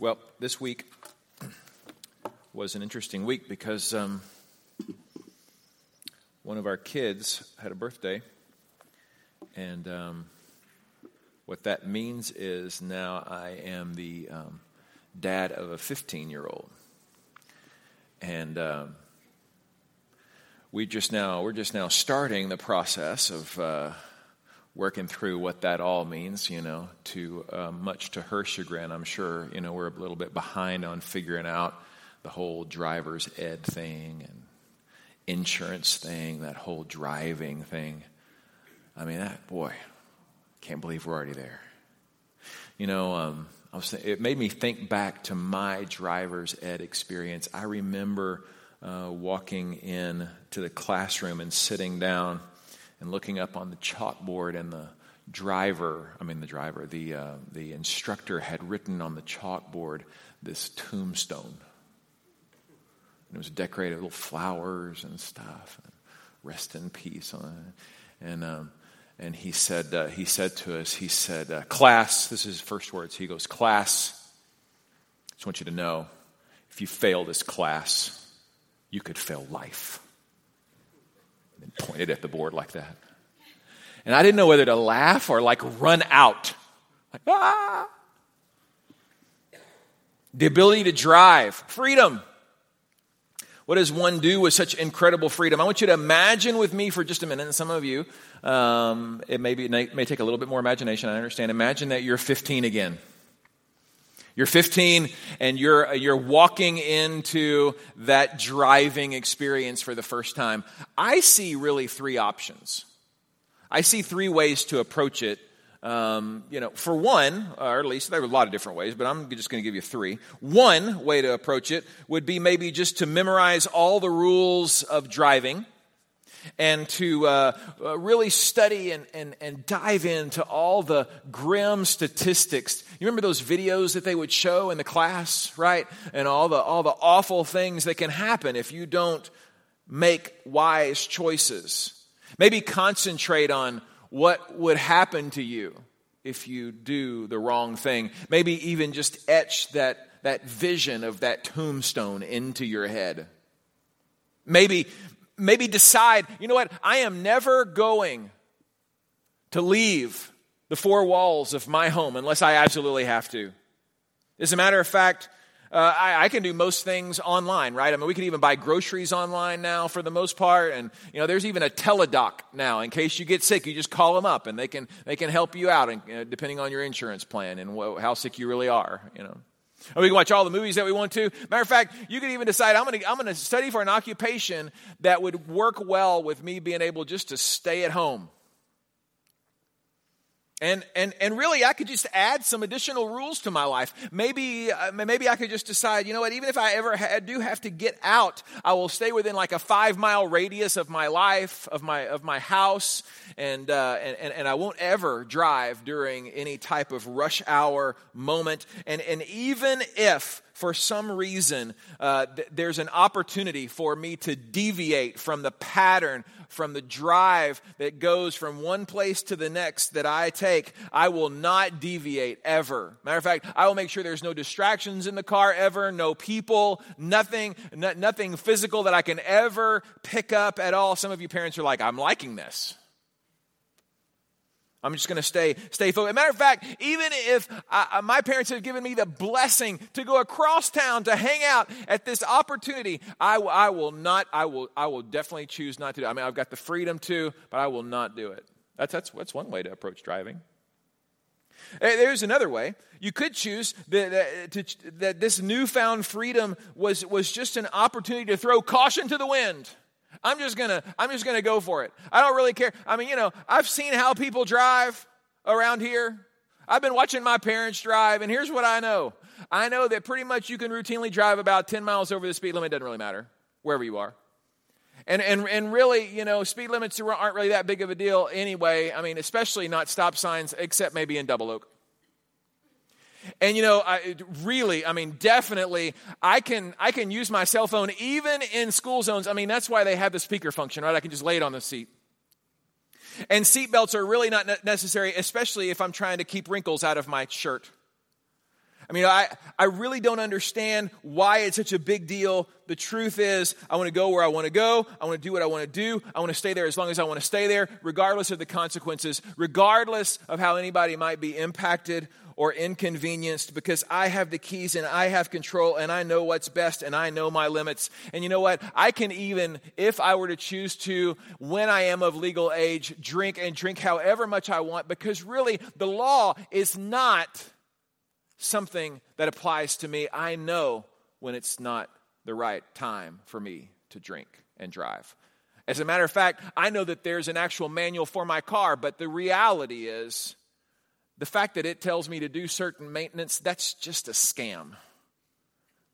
Well, this week was an interesting week because um, one of our kids had a birthday, and um, what that means is now I am the um, dad of a 15 year old, and um, we just now we're just now starting the process of. Uh, working through what that all means, you know, to uh, much to her chagrin, I'm sure, you know, we're a little bit behind on figuring out the whole driver's ed thing and insurance thing, that whole driving thing. I mean, that, boy, can't believe we're already there. You know, um, was, it made me think back to my driver's ed experience. I remember uh, walking in to the classroom and sitting down and looking up on the chalkboard and the driver, I mean the driver, the, uh, the instructor had written on the chalkboard this tombstone. And it was decorated with little flowers and stuff. And rest in peace on it. And, um, and he said, uh, he said to us, he said, uh, class, this is his first words. He goes, class, I just want you to know, if you fail this class, you could fail life and pointed at the board like that. And I didn't know whether to laugh or like run out. Like, ah! The ability to drive, freedom. What does one do with such incredible freedom? I want you to imagine with me for just a minute, and some of you, um, it, may be, it may take a little bit more imagination, I understand. Imagine that you're 15 again. You're 15 and you're, you're walking into that driving experience for the first time. I see really three options. I see three ways to approach it. Um, you know, for one, or at least there are a lot of different ways, but I'm just going to give you three. One way to approach it would be maybe just to memorize all the rules of driving and to uh, uh, really study and, and, and dive into all the grim statistics. You remember those videos that they would show in the class, right? And all the, all the awful things that can happen if you don't make wise choices. Maybe concentrate on what would happen to you if you do the wrong thing. Maybe even just etch that, that vision of that tombstone into your head. Maybe, maybe decide, you know what, I am never going to leave the four walls of my home unless I absolutely have to. As a matter of fact, uh, I, I, can do most things online, right? I mean, we can even buy groceries online now for the most part, and you know, there's even a Teladoc now. In case you get sick, you just call them up, and they can they can help you out, and, uh, depending on your insurance plan and wh- how sick you really are. You know, or we can watch all the movies that we want to. Matter of fact, you can even decide I'm going to I'm going to study for an occupation that would work well with me being able just to stay at home. And, and, and really, I could just add some additional rules to my life. Maybe, uh, maybe I could just decide, you know what, even if I ever ha- do have to get out, I will stay within like a five mile radius of my life, of my, of my house, and, uh, and, and I won't ever drive during any type of rush hour moment. And, and even if for some reason uh, th- there's an opportunity for me to deviate from the pattern, from the drive that goes from one place to the next that I take, I will not deviate ever. Matter of fact, I will make sure there's no distractions in the car ever, no people, nothing, nothing physical that I can ever pick up at all. Some of you parents are like, I'm liking this. I'm just going to stay stay focused. matter of fact, even if I, my parents have given me the blessing to go across town to hang out at this opportunity, I, I will not. I will. I will definitely choose not to do. It. I mean, I've got the freedom to, but I will not do it. That's that's that's one way to approach driving. Eh, there's another way. You could choose that, that, that this newfound freedom was, was just an opportunity to throw caution to the wind. I'm just gonna, I'm just gonna go for it. I don't really care. I mean, you know, I've seen how people drive around here. I've been watching my parents drive, and here's what I know. I know that pretty much you can routinely drive about 10 miles over the speed limit, doesn't really matter, wherever you are. And, and, and really, you know, speed limits aren't really that big of a deal anyway. I mean, especially not stop signs, except maybe in Double Oak. And you know, I really, I mean, definitely, I can I can use my cell phone even in school zones. I mean, that's why they have the speaker function, right? I can just lay it on the seat. And seatbelts are really not necessary, especially if I'm trying to keep wrinkles out of my shirt. I mean, I, I really don't understand why it's such a big deal. The truth is, I want to go where I want to go. I want to do what I want to do. I want to stay there as long as I want to stay there, regardless of the consequences, regardless of how anybody might be impacted or inconvenienced, because I have the keys and I have control and I know what's best and I know my limits. And you know what? I can even, if I were to choose to, when I am of legal age, drink and drink however much I want, because really the law is not something that applies to me, I know when it's not the right time for me to drink and drive. As a matter of fact, I know that there's an actual manual for my car, but the reality is the fact that it tells me to do certain maintenance, that's just a scam.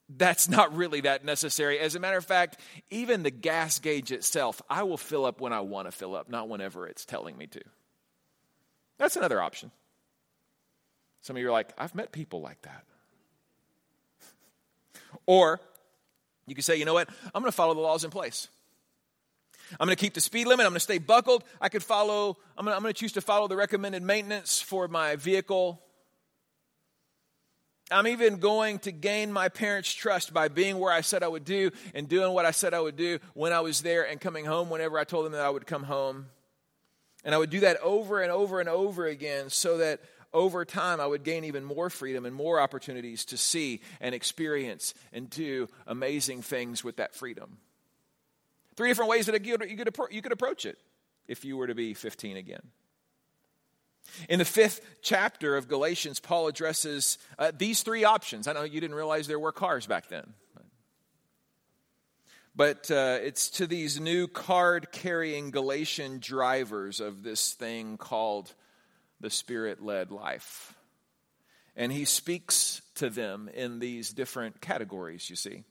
That's not really that necessary. As a matter of fact, even the gas gauge itself, I will fill up when I want to fill up, not whenever it's telling me to. That's another option. Some of you are like, I've met people like that. or you can say, you know what? I'm going to follow the laws in place. I'm going to keep the speed limit. I'm going to stay buckled. I could follow, I'm going, to, I'm going to choose to follow the recommended maintenance for my vehicle. I'm even going to gain my parents' trust by being where I said I would do and doing what I said I would do when I was there and coming home whenever I told them that I would come home. And I would do that over and over and over again so that over time, I would gain even more freedom and more opportunities to see and experience and do amazing things with that freedom. Three different ways that you could, you could approach it if you were to be 15 again. In the fifth chapter of Galatians, Paul addresses uh, these three options. I know you didn't realize there were cars back then. But uh, it's to these new card carrying Galatian drivers of this thing called the Spirit led life. And he speaks to them in these different categories, you see.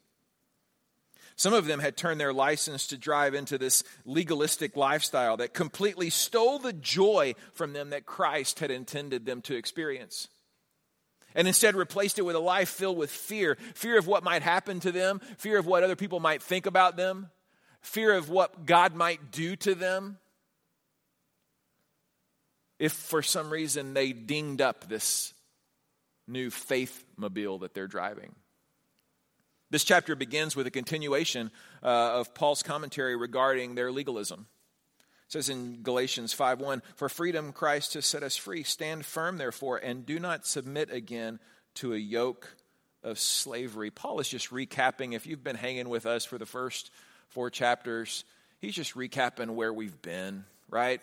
Some of them had turned their license to drive into this legalistic lifestyle that completely stole the joy from them that Christ had intended them to experience. And instead replaced it with a life filled with fear fear of what might happen to them, fear of what other people might think about them, fear of what God might do to them if for some reason they dinged up this new faith mobile that they're driving. This chapter begins with a continuation uh, of Paul's commentary regarding their legalism. It says in Galatians 5:1, "For freedom Christ has set us free. Stand firm therefore and do not submit again to a yoke of slavery." Paul is just recapping if you've been hanging with us for the first 4 chapters, he's just recapping where we've been, right?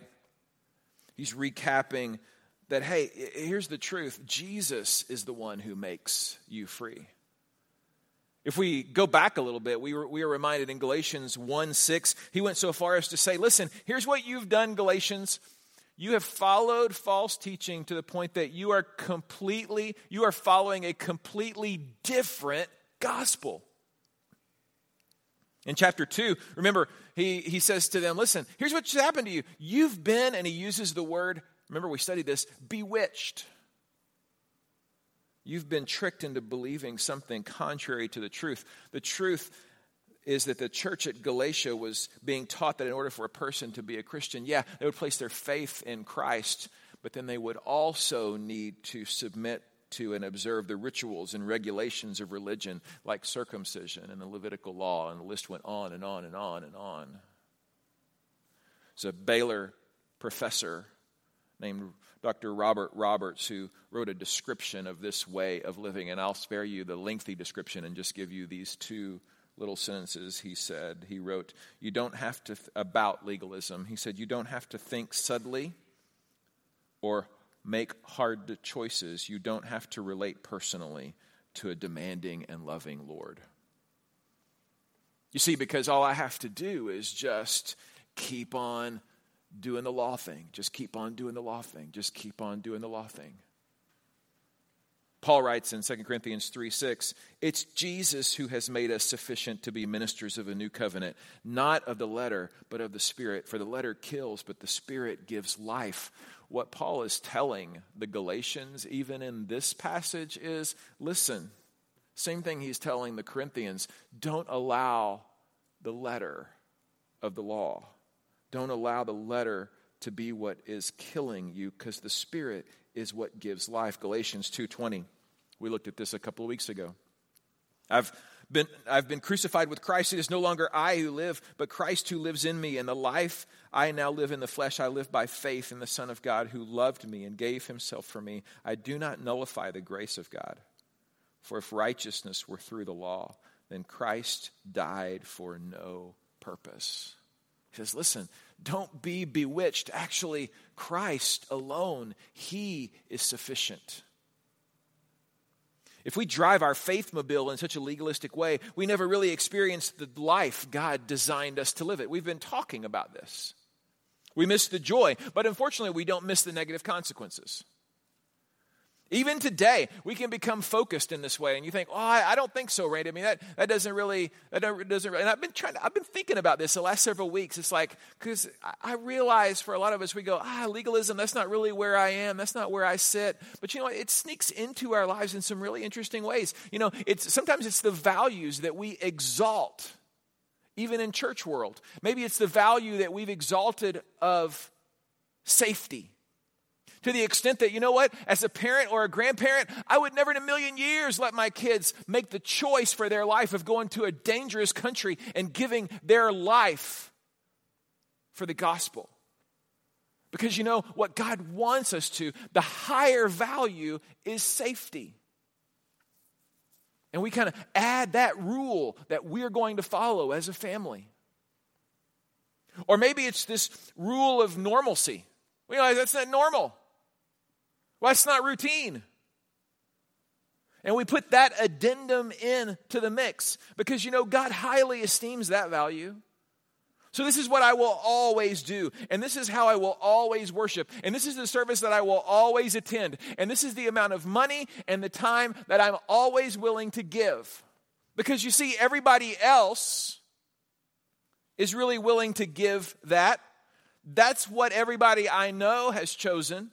He's recapping that, hey, here's the truth Jesus is the one who makes you free. If we go back a little bit, we were, we are reminded in Galatians 1 6, he went so far as to say, Listen, here's what you've done, Galatians. You have followed false teaching to the point that you are completely, you are following a completely different gospel. In chapter 2, remember, he, he says to them, Listen, here's what's happened to you. You've been, and he uses the word, remember we studied this, bewitched. You've been tricked into believing something contrary to the truth. The truth is that the church at Galatia was being taught that in order for a person to be a Christian, yeah, they would place their faith in Christ, but then they would also need to submit to and observe the rituals and regulations of religion, like circumcision and the Levitical law, and the list went on and on and on and on. There's a Baylor professor named Dr. Robert Roberts who wrote a description of this way of living, and I'll spare you the lengthy description and just give you these two little sentences he said he wrote you don't have to th- about legalism he said you don't have to think subtly or make hard choices, you don't have to relate personally to a demanding and loving Lord. You see, because all I have to do is just keep on doing the law thing. Just keep on doing the law thing. Just keep on doing the law thing. Paul writes in 2 Corinthians 3 6, it's Jesus who has made us sufficient to be ministers of a new covenant, not of the letter, but of the Spirit. For the letter kills, but the Spirit gives life what Paul is telling the Galatians, even in this passage, is listen, same thing he's telling the Corinthians don't allow the letter of the law. Don't allow the letter to be what is killing you because the spirit is what gives life. Galatians 2:20. We looked at this a couple of weeks ago. I've been, I've been crucified with Christ. It is no longer I who live, but Christ who lives in me. And the life I now live in the flesh, I live by faith in the Son of God who loved me and gave himself for me. I do not nullify the grace of God. For if righteousness were through the law, then Christ died for no purpose. He says, listen, don't be bewitched. Actually, Christ alone, He is sufficient. If we drive our faith mobile in such a legalistic way, we never really experience the life God designed us to live it. We've been talking about this. We miss the joy, but unfortunately, we don't miss the negative consequences. Even today, we can become focused in this way, and you think, "Oh, I, I don't think so, Randy." I mean, that, that doesn't really that doesn't. And I've been trying. To, I've been thinking about this the last several weeks. It's like because I, I realize for a lot of us, we go, "Ah, legalism. That's not really where I am. That's not where I sit." But you know, it sneaks into our lives in some really interesting ways. You know, it's sometimes it's the values that we exalt, even in church world. Maybe it's the value that we've exalted of safety to the extent that, you know what, as a parent or a grandparent, I would never in a million years let my kids make the choice for their life of going to a dangerous country and giving their life for the gospel. Because you know what God wants us to, the higher value is safety. And we kind of add that rule that we're going to follow as a family. Or maybe it's this rule of normalcy. We realize that's not normal. Well, that's not routine. And we put that addendum in to the mix because you know God highly esteems that value. So this is what I will always do, and this is how I will always worship, and this is the service that I will always attend, and this is the amount of money and the time that I'm always willing to give. Because you see, everybody else is really willing to give that. That's what everybody I know has chosen.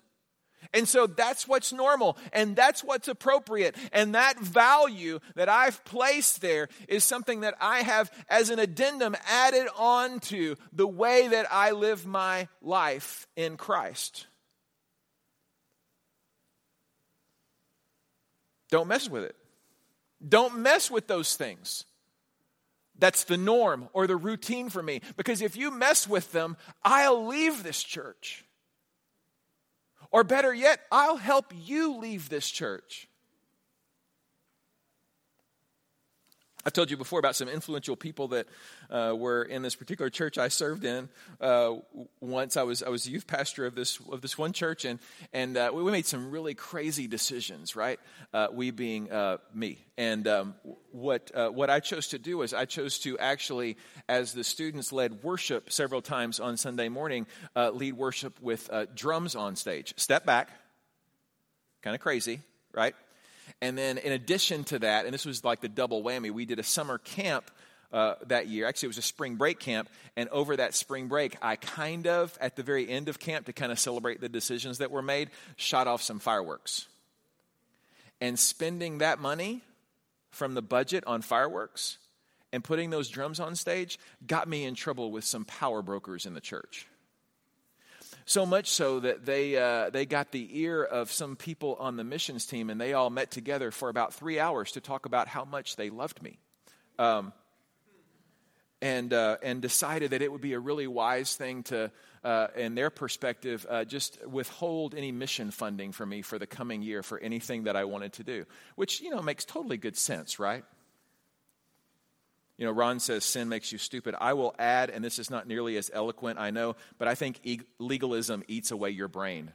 And so that's what's normal and that's what's appropriate. And that value that I've placed there is something that I have as an addendum added on to the way that I live my life in Christ. Don't mess with it. Don't mess with those things. That's the norm or the routine for me. Because if you mess with them, I'll leave this church. Or better yet, I'll help you leave this church. I've told you before about some influential people that uh, were in this particular church I served in. Uh, once I was I was youth pastor of this of this one church, and and uh, we, made some really crazy decisions. Right, uh, we being uh, me, and um, what uh, what I chose to do is I chose to actually, as the students led worship several times on Sunday morning, lead worship with drums on stage. Step back, kind of crazy, right? And then, in addition to that, and this was like the double whammy, we did a summer camp uh, that year. Actually, it was a spring break camp. And over that spring break, I kind of, at the very end of camp, to kind of celebrate the decisions that were made, shot off some fireworks. And spending that money from the budget on fireworks and putting those drums on stage got me in trouble with some power brokers in the church. So much so that they, uh, they got the ear of some people on the missions team, and they all met together for about three hours to talk about how much they loved me. Um, and, uh, and decided that it would be a really wise thing to, uh, in their perspective, uh, just withhold any mission funding for me for the coming year for anything that I wanted to do, which, you know, makes totally good sense, right? You know, Ron says sin makes you stupid. I will add, and this is not nearly as eloquent, I know, but I think e- legalism eats away your brain.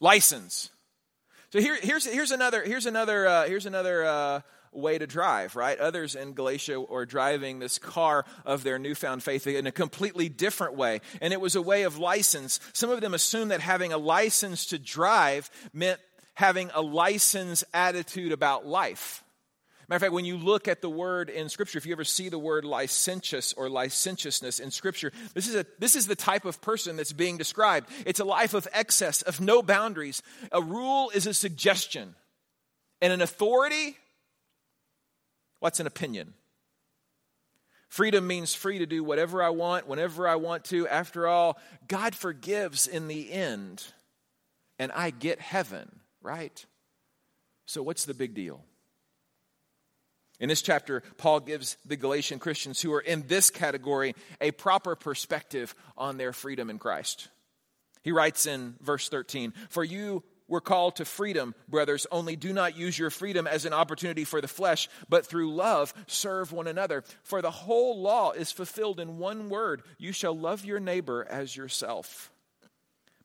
License. So here, here's, here's another, here's another, uh, here's another uh, way to drive, right? Others in Galatia are driving this car of their newfound faith in a completely different way. And it was a way of license. Some of them assumed that having a license to drive meant having a license attitude about life. Matter of fact, when you look at the word in Scripture, if you ever see the word licentious or licentiousness in Scripture, this is, a, this is the type of person that's being described. It's a life of excess, of no boundaries. A rule is a suggestion, and an authority, what's an opinion? Freedom means free to do whatever I want, whenever I want to. After all, God forgives in the end. and I get heaven, right? So, what's the big deal? In this chapter, Paul gives the Galatian Christians who are in this category a proper perspective on their freedom in Christ. He writes in verse 13 For you were called to freedom, brothers, only do not use your freedom as an opportunity for the flesh, but through love serve one another. For the whole law is fulfilled in one word you shall love your neighbor as yourself.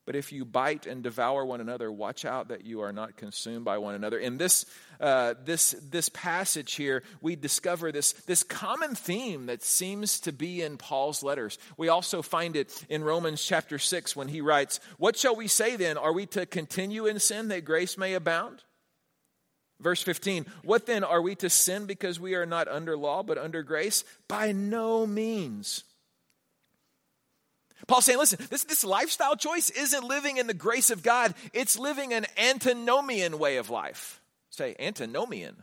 But if you bite and devour one another, watch out that you are not consumed by one another. In this, uh, this, this passage here, we discover this, this common theme that seems to be in Paul's letters. We also find it in Romans chapter 6 when he writes, What shall we say then? Are we to continue in sin that grace may abound? Verse 15, What then? Are we to sin because we are not under law but under grace? By no means. Paul's saying, listen, this, this lifestyle choice isn't living in the grace of God, it's living an antinomian way of life. Say, antinomian.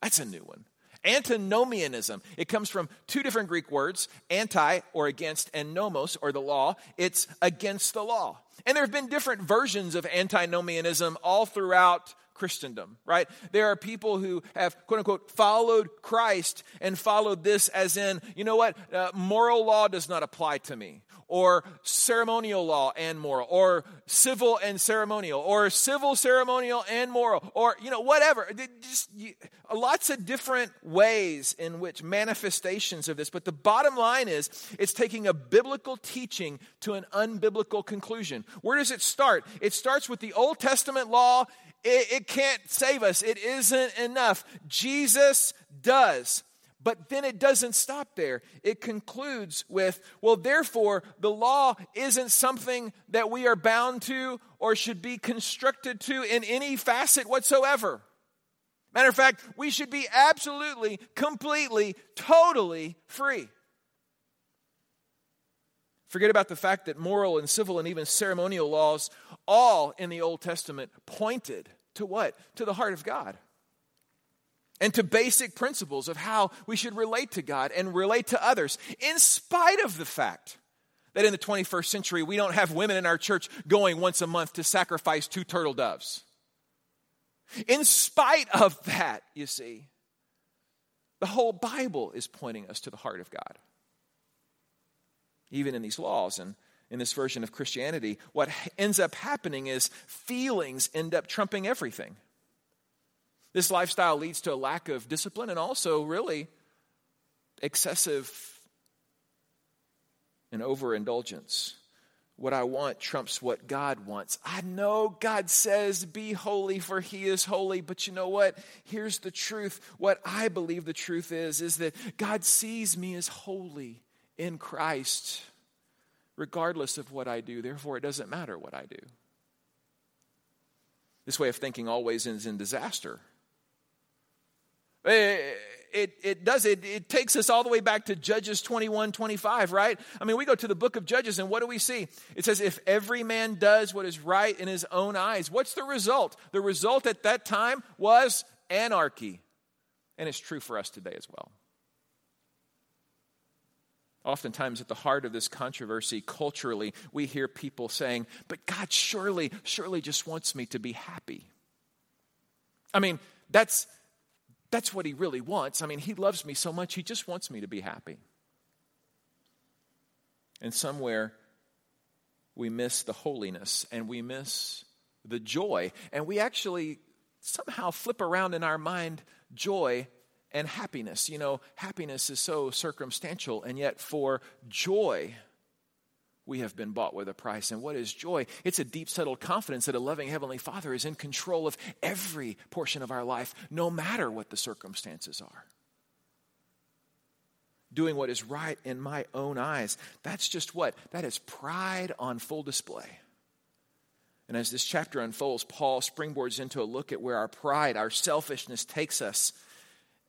That's a new one. Antinomianism. It comes from two different Greek words, anti or against, and nomos or the law. It's against the law. And there have been different versions of antinomianism all throughout Christendom, right? There are people who have, quote unquote, followed Christ and followed this as in, you know what, uh, moral law does not apply to me, or ceremonial law and moral, or civil and ceremonial, or civil, ceremonial, and moral, or, you know, whatever. Just you, lots of different ways in which manifestations of this. But the bottom line is, it's taking a biblical teaching to an unbiblical conclusion. Where does it start? It starts with the Old Testament law it, it can't save us. It isn't enough. Jesus does. But then it doesn't stop there. It concludes with, well, therefore, the law isn't something that we are bound to or should be constructed to in any facet whatsoever. Matter of fact, we should be absolutely, completely, totally free. Forget about the fact that moral and civil and even ceremonial laws, all in the Old Testament, pointed to what? To the heart of God. And to basic principles of how we should relate to God and relate to others, in spite of the fact that in the 21st century we don't have women in our church going once a month to sacrifice two turtle doves. In spite of that, you see, the whole Bible is pointing us to the heart of God even in these laws and in this version of Christianity, what ends up happening is feelings end up trumping everything. This lifestyle leads to a lack of discipline and also, really, excessive and overindulgence. What I want trumps what God wants. I know God says, Be holy, for He is holy. But you know what? Here's the truth. What I believe the truth is, is that God sees me as holy in Christ, regardless of what I do. Therefore, it doesn't matter what I do. This way of thinking always ends in disaster. It, it, it, does it, it takes us all the way back to Judges 21, 25, right? I mean, we go to the book of Judges, and what do we see? It says, if every man does what is right in his own eyes, what's the result? The result at that time was anarchy. And it's true for us today as well. Oftentimes, at the heart of this controversy, culturally, we hear people saying, But God surely, surely just wants me to be happy. I mean, that's, that's what He really wants. I mean, He loves me so much, He just wants me to be happy. And somewhere, we miss the holiness and we miss the joy. And we actually somehow flip around in our mind joy and happiness. You know, happiness is so circumstantial, and yet for joy, we have been bought with a price. And what is joy? It's a deep, settled confidence that a loving Heavenly Father is in control of every portion of our life, no matter what the circumstances are. Doing what is right in my own eyes. That's just what? That is pride on full display. And as this chapter unfolds, Paul springboards into a look at where our pride, our selfishness takes us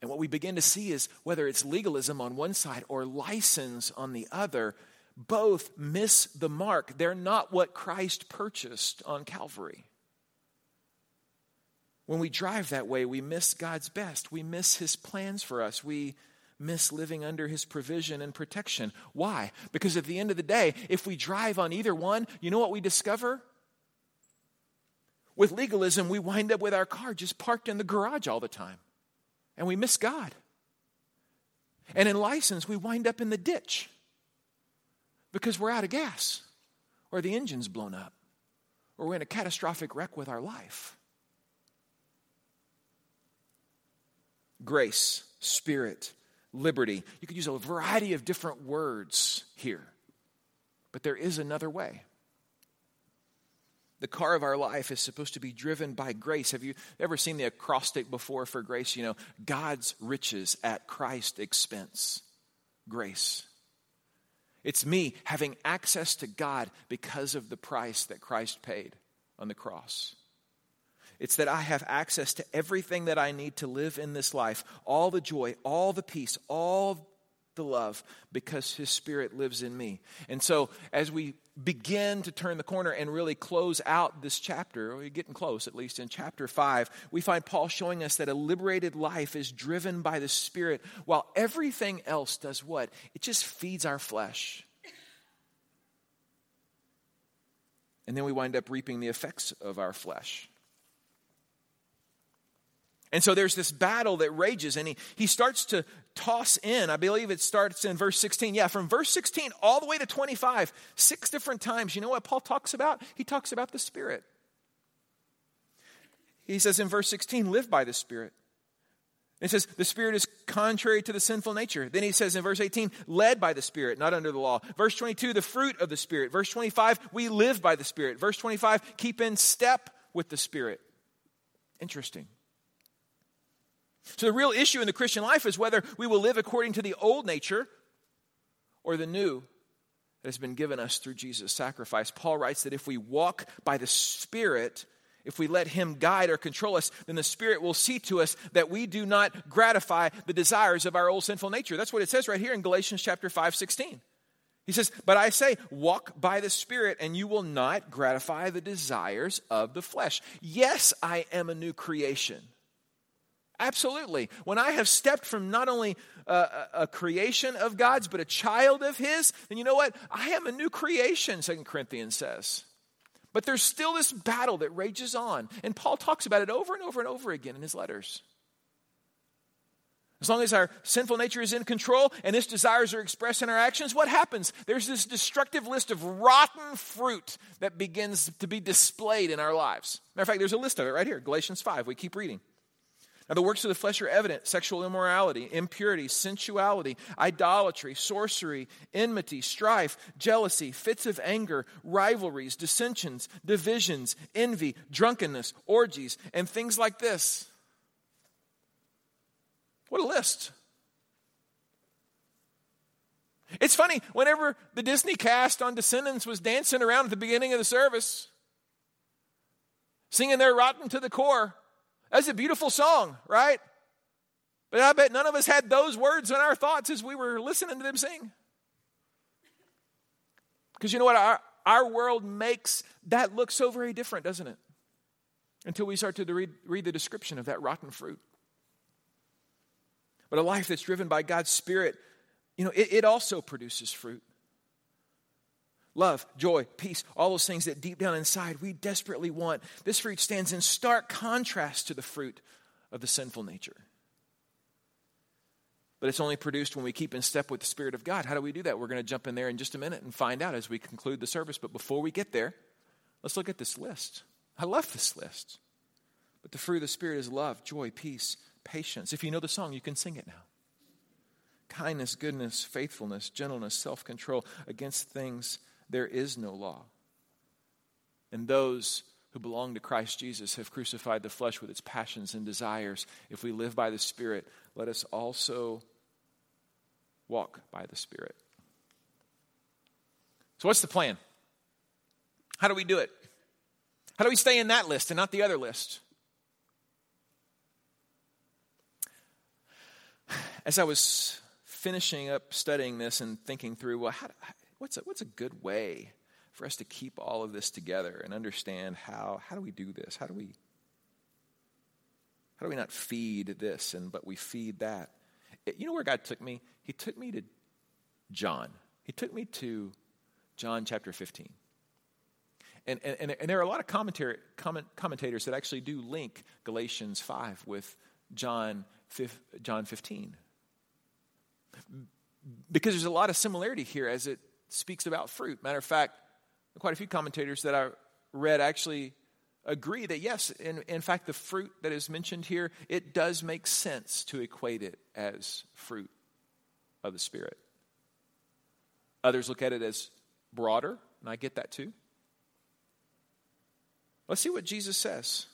and what we begin to see is whether it's legalism on one side or license on the other, both miss the mark. They're not what Christ purchased on Calvary. When we drive that way, we miss God's best. We miss His plans for us. We miss living under His provision and protection. Why? Because at the end of the day, if we drive on either one, you know what we discover? With legalism, we wind up with our car just parked in the garage all the time, and we miss God. And in license, we wind up in the ditch because we're out of gas, or the engine's blown up, or we're in a catastrophic wreck with our life. Grace, spirit, liberty. You could use a variety of different words here, but there is another way. The car of our life is supposed to be driven by grace. Have you ever seen the acrostic before for grace? You know, God's riches at Christ's expense. Grace. It's me having access to God because of the price that Christ paid on the cross. It's that I have access to everything that I need to live in this life all the joy, all the peace, all the love because His Spirit lives in me. And so, as we begin to turn the corner and really close out this chapter, we're getting close at least in chapter 5, we find Paul showing us that a liberated life is driven by the Spirit while everything else does what? It just feeds our flesh. And then we wind up reaping the effects of our flesh. And so there's this battle that rages, and he, he starts to toss in. I believe it starts in verse 16. Yeah, from verse 16 all the way to 25, six different times. You know what Paul talks about? He talks about the Spirit. He says in verse 16, live by the Spirit. He says the Spirit is contrary to the sinful nature. Then he says in verse 18, led by the Spirit, not under the law. Verse 22, the fruit of the Spirit. Verse 25, we live by the Spirit. Verse 25, keep in step with the Spirit. Interesting. So, the real issue in the Christian life is whether we will live according to the old nature or the new that has been given us through Jesus' sacrifice. Paul writes that if we walk by the Spirit, if we let Him guide or control us, then the Spirit will see to us that we do not gratify the desires of our old sinful nature. That's what it says right here in Galatians chapter 5, 16. He says, But I say, walk by the Spirit, and you will not gratify the desires of the flesh. Yes, I am a new creation. Absolutely. When I have stepped from not only a, a, creation of God's, but a child of His, then you know what? I am a new creation, Second Corinthians says. But there's still this battle that rages on. And Paul talks about it over and over and over again in his letters. As long as our sinful nature is in control and its desires are expressed in our actions, what happens? There's this destructive list of rotten fruit that begins to be displayed in our lives. Matter of fact, there's a list of it right here Galatians 5. We keep reading. Now, the works of the flesh are evident sexual immorality, impurity, sensuality, idolatry, sorcery, enmity, strife, jealousy, fits of anger, rivalries, dissensions, divisions, envy, drunkenness, orgies, and things like this. What a list. It's funny, whenever the Disney cast on Descendants was dancing around at the beginning of the service, singing their rotten to the core, that's a beautiful song, right? But I bet none of us had those words in our thoughts as we were listening to them sing. Because you know what? Our, our world makes that look so very different, doesn't it? Until we start to read, read the description of that rotten fruit. But a life that's driven by God's Spirit, you know, it, it also produces fruit love, joy, peace, all those things that deep down inside we desperately want. This fruit stands in stark contrast to the fruit of the sinful nature. But it's only produced when we keep in step with the Spirit of God. How do we do that? We're going to jump in there in just a minute and find out as we conclude the service. But before we get there, let's look at this list. I love this list. But the fruit of the Spirit is love, joy, peace, patience. If you know the song, you can sing it now kindness, goodness, faithfulness, gentleness, self control. Against things there is no law. And those who belong to Christ Jesus have crucified the flesh with its passions and desires. If we live by the Spirit, let us also walk by the Spirit. So, what's the plan? How do we do it? How do we stay in that list and not the other list? As I was finishing up studying this and thinking through, well, how, what's a, what's a good way for us to keep all of this together and understand how, how do we do this? How do we, how do we not feed this and but we feed that? It, you know where God took me? He took me to John. He took me to John chapter 15. And, and, and there are a lot of commentary, comment, commentators that actually do link Galatians 5 with John, John 15. Because there's a lot of similarity here as it speaks about fruit. Matter of fact, quite a few commentators that I read actually agree that yes, in, in fact, the fruit that is mentioned here, it does make sense to equate it as fruit of the Spirit. Others look at it as broader, and I get that too. Let's see what Jesus says.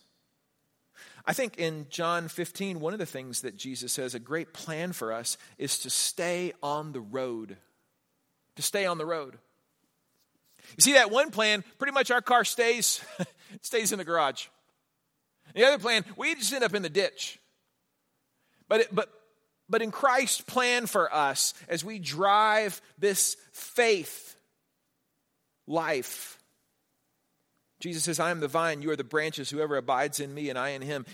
I think in John 15, one of the things that Jesus says, a great plan for us, is to stay on the road. To stay on the road. You see that one plan, pretty much our car stays, stays in the garage. The other plan, we just end up in the ditch. But, it, but, but in Christ's plan for us, as we drive this faith life, Jesus says, I am the vine, you are the branches. Whoever abides in me and I in him,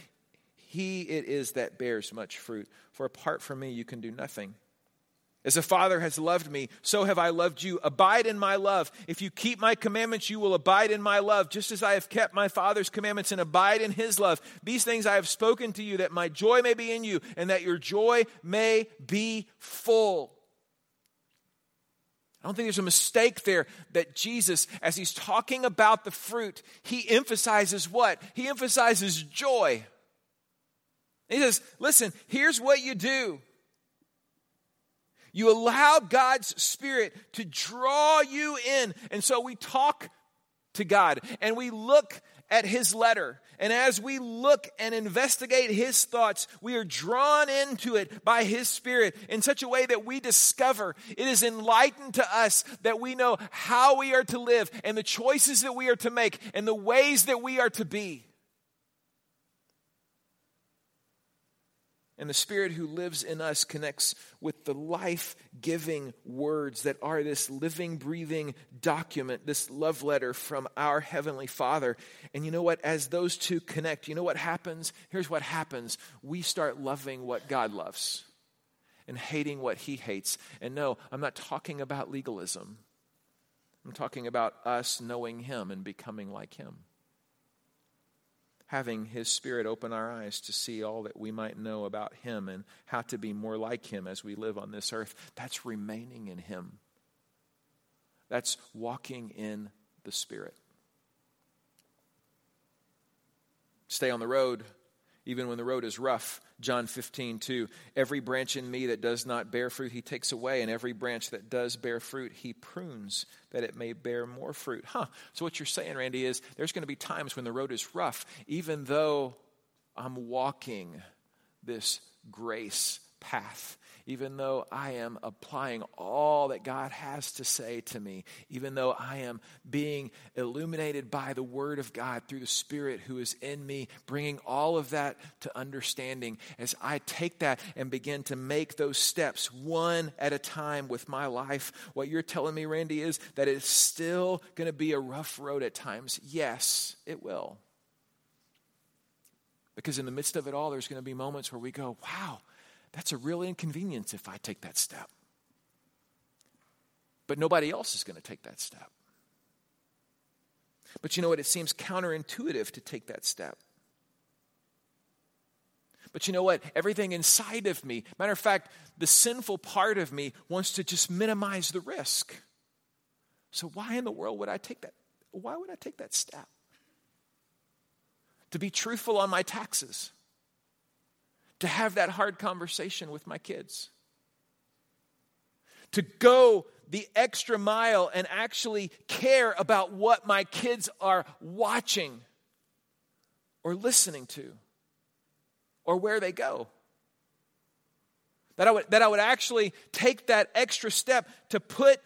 he it is that bears much fruit. For apart from me, you can do nothing. As the Father has loved me, so have I loved you. Abide in my love. If you keep my commandments, you will abide in my love, just as I have kept my Father's commandments and abide in his love. These things I have spoken to you, that my joy may be in you, and that your joy may be full. I don't think there's a mistake there that Jesus, as he's talking about the fruit, he emphasizes what? He emphasizes joy. He says, listen, here's what you do. You allow God's Spirit to draw you in. And so we talk to God and we look at His letter. And as we look and investigate His thoughts, we are drawn into it by His Spirit in such a way that we discover it is enlightened to us that we know how we are to live and the choices that we are to make and the ways that we are to be. And the Spirit who lives in us connects with the life giving words that are this living, breathing document, this love letter from our Heavenly Father. And you know what? As those two connect, you know what happens? Here's what happens we start loving what God loves and hating what He hates. And no, I'm not talking about legalism, I'm talking about us knowing Him and becoming like Him having His Spirit open our eyes to see all that we might know about Him and how to be more like Him as we live on this earth. That's remaining in Him. That's walking in the Spirit. Stay on the road, even when the road is rough. John 15, 2. Every branch in me that does not bear fruit, he takes away, and every branch that does bear fruit, he prunes that it may bear more fruit. Huh. So, what you're saying, Randy, is there's going to be times when the road is rough, even though I'm walking this grace path even though I am applying all that God has to say to me, even though I am being illuminated by the Word of God through the Spirit who is in me, bringing all of that to understanding, as I take that and begin to make those steps one at a time with my life, what you're telling me, Randy, is that it's still going to be a rough road at times. Yes, it will. Because in the midst of it all, there's going to be moments where we go, wow, that's a real inconvenience if I take that step. But nobody else is going to take that step. But you know what? It seems counterintuitive to take that step. But you know what? Everything inside of me, matter of fact, the sinful part of me wants to just minimize the risk. So, why in the world would I take that? Why would I take that step? To be truthful on my taxes to have that hard conversation with my kids, to go the extra mile and actually care about what my kids are watching or listening to or where they go. That I would, that I would actually take that extra step to put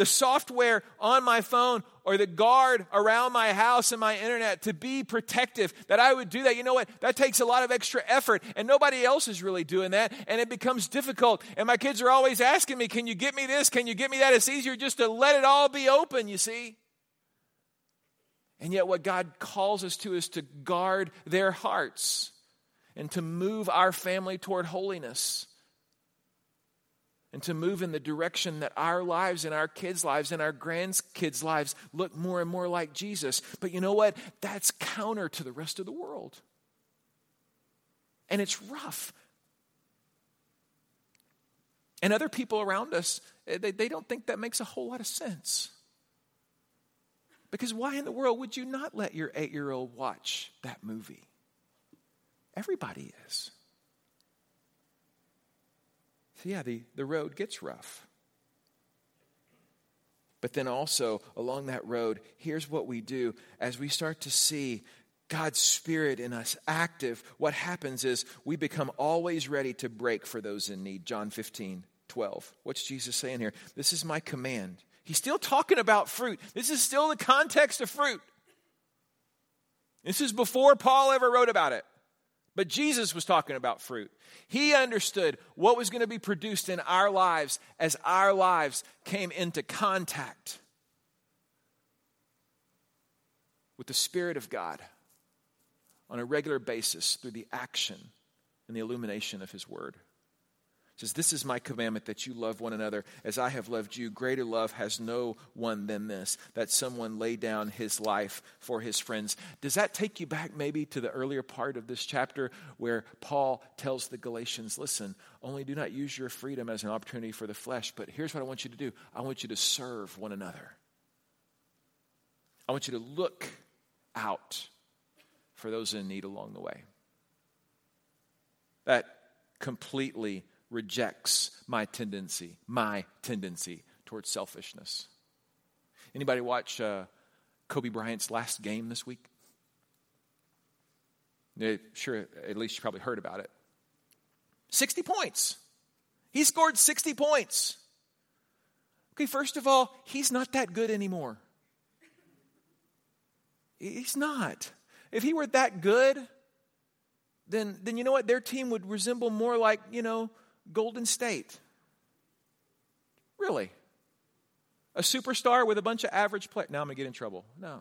the software on my phone or the guard around my house and my internet to be protective, that I would do that. You know what? That takes a lot of extra effort, and nobody else is really doing that, and it becomes difficult. And my kids are always asking me, Can you get me this? Can you get me that? It's easier just to let it all be open, you see. And yet, what God calls us to is to guard their hearts and to move our family toward holiness. And to move in the direction that our lives and our kids' lives and our grandkids' lives look more and more like Jesus. But you know what? That's counter to the rest of the world. And it's rough. And other people around us, eh, they, they don't think that makes a whole lot of sense. Because why in the world would you not let your eight year old watch that movie? Everybody is. So, yeah, the, the road gets rough. But then also, along that road, here's what we do as we start to see God's Spirit in us active. What happens is we become always ready to brake for those in need. John 15, 12. What's Jesus saying here? This is my command. He's still talking about fruit. This is still the context of fruit. This is before Paul ever wrote about it. But Jesus was talking about fruit. He understood what was going to be produced in our lives as our lives came into contact with the Spirit of God on a regular basis through the action and the illumination of His Word says, This is my commandment that you love one another as I have loved you. Greater love has no one than this, that someone lay down his life for his friends. Does that take you back maybe to the earlier part of this chapter where Paul tells the Galatians, Listen, only do not use your freedom as an opportunity for the flesh, but here's what I want you to do I want you to serve one another. I want you to look out for those in need along the way. That completely rejects my tendency, my tendency towards selfishness. Anybody watch uh, Kobe Bryant's last game this week? Yeah, sure, at least you probably heard about it. 60 points. He scored 60 points. Okay, first of all, he's not that good anymore. He's not. If he were that good, then, then you know what? Their team would resemble more like, you know, Golden State. Really? A superstar with a bunch of average players. Now I'm going to get in trouble. No.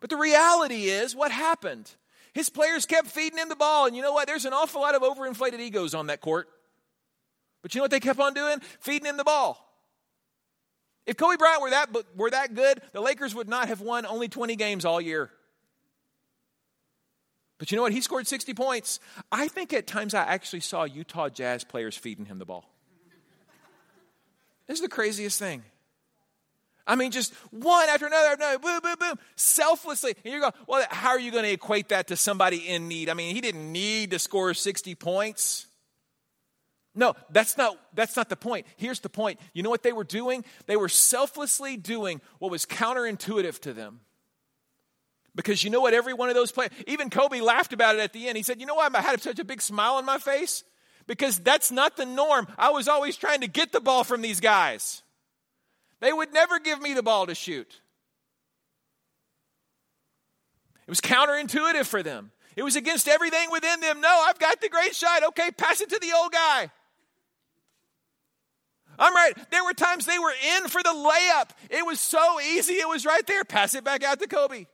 But the reality is, what happened? His players kept feeding him the ball, and you know what? There's an awful lot of overinflated egos on that court. But you know what they kept on doing? Feeding him the ball. If Kobe Bryant were that, were that good, the Lakers would not have won only 20 games all year. But you know what? He scored 60 points. I think at times I actually saw Utah Jazz players feeding him the ball. This is the craziest thing. I mean, just one after another, after another, boom, boom, boom, selflessly. And you're going, well, how are you going to equate that to somebody in need? I mean, he didn't need to score 60 points. No, that's not, that's not the point. Here's the point. You know what they were doing? They were selflessly doing what was counterintuitive to them. Because you know what, every one of those players, even Kobe laughed about it at the end. He said, You know why I had such a big smile on my face? Because that's not the norm. I was always trying to get the ball from these guys. They would never give me the ball to shoot. It was counterintuitive for them. It was against everything within them. No, I've got the great shot. Okay, pass it to the old guy. I'm right. There were times they were in for the layup. It was so easy. It was right there. Pass it back out to Kobe.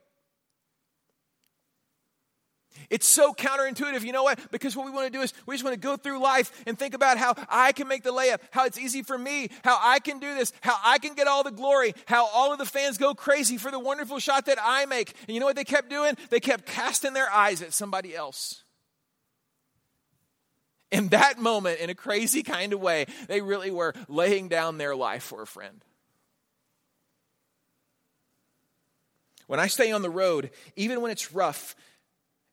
It's so counterintuitive. You know what? Because what we want to do is we just want to go through life and think about how I can make the layup, how it's easy for me, how I can do this, how I can get all the glory, how all of the fans go crazy for the wonderful shot that I make. And you know what they kept doing? They kept casting their eyes at somebody else. In that moment, in a crazy kind of way, they really were laying down their life for a friend. When I stay on the road, even when it's rough,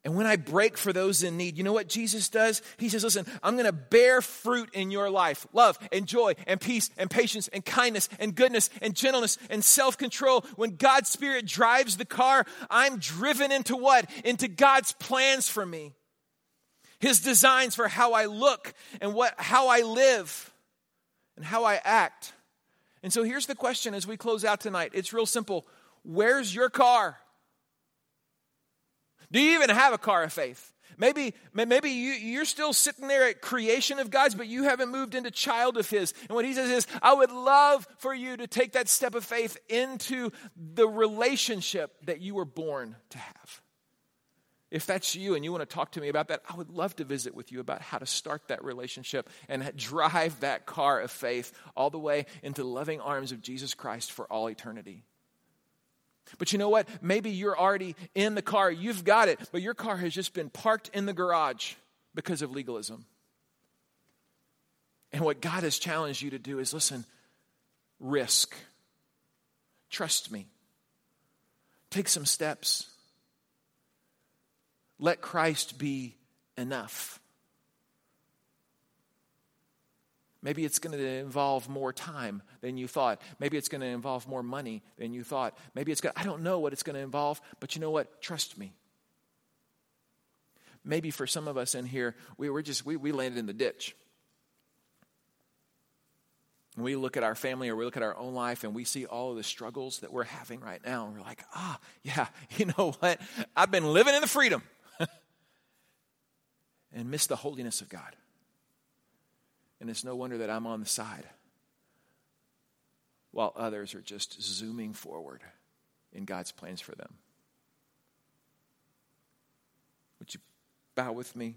and when I brake for those in need, you know what Jesus does? He says, Listen, I'm going to bear fruit in your life love and joy and peace and patience and kindness and goodness and gentleness and self control. When God's Spirit drives the car, I'm driven into what? Into God's plans for me, His designs for how I look and what, how I live and how I act. And so here's the question as we close out tonight it's real simple Where's your car? Do you even have a car of faith? Maybe, maybe you, you're still sitting there at creation of God's, but you haven't moved into child of His. And what He says is, I would love for you to take that step of faith into the relationship that you were born to have. If that's you and you want to talk to me about that, I would love to visit with you about how to start that relationship and drive that car of faith all the way into the loving arms of Jesus Christ for all eternity. But you know what? Maybe you're already in the car, you've got it, but your car has just been parked in the garage because of legalism. And what God has challenged you to do is listen, risk. Trust me. Take some steps. Let Christ be enough. Maybe it's going to involve more time than you thought. Maybe it's going to involve more money than you thought. Maybe it's going to, I don't know what it's going to involve, but you know what? Trust me. Maybe for some of us in here, we were just we, we landed in the ditch. We look at our family or we look at our own life and we see all of the struggles that we're having right now. And we're like, ah, yeah, you know what? I've been living in the freedom and miss the holiness of God. And it's no wonder that I'm on the side while others are just zooming forward in God's plans for them. Would you bow with me?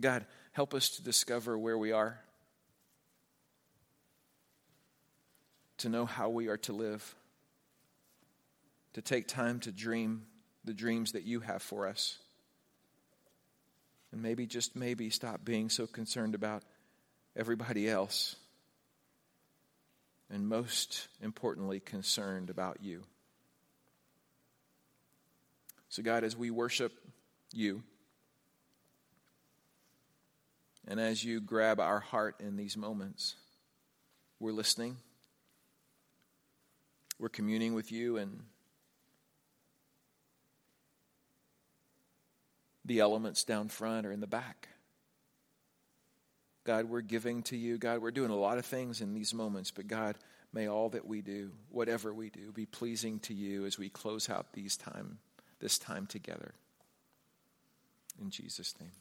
God, help us to discover where we are, to know how we are to live, to take time to dream the dreams that you have for us. And maybe, just maybe, stop being so concerned about everybody else. And most importantly, concerned about you. So, God, as we worship you, and as you grab our heart in these moments, we're listening, we're communing with you, and the elements down front or in the back. God, we're giving to you. God, we're doing a lot of things in these moments, but God, may all that we do, whatever we do, be pleasing to you as we close out these time, this time together. In Jesus' name.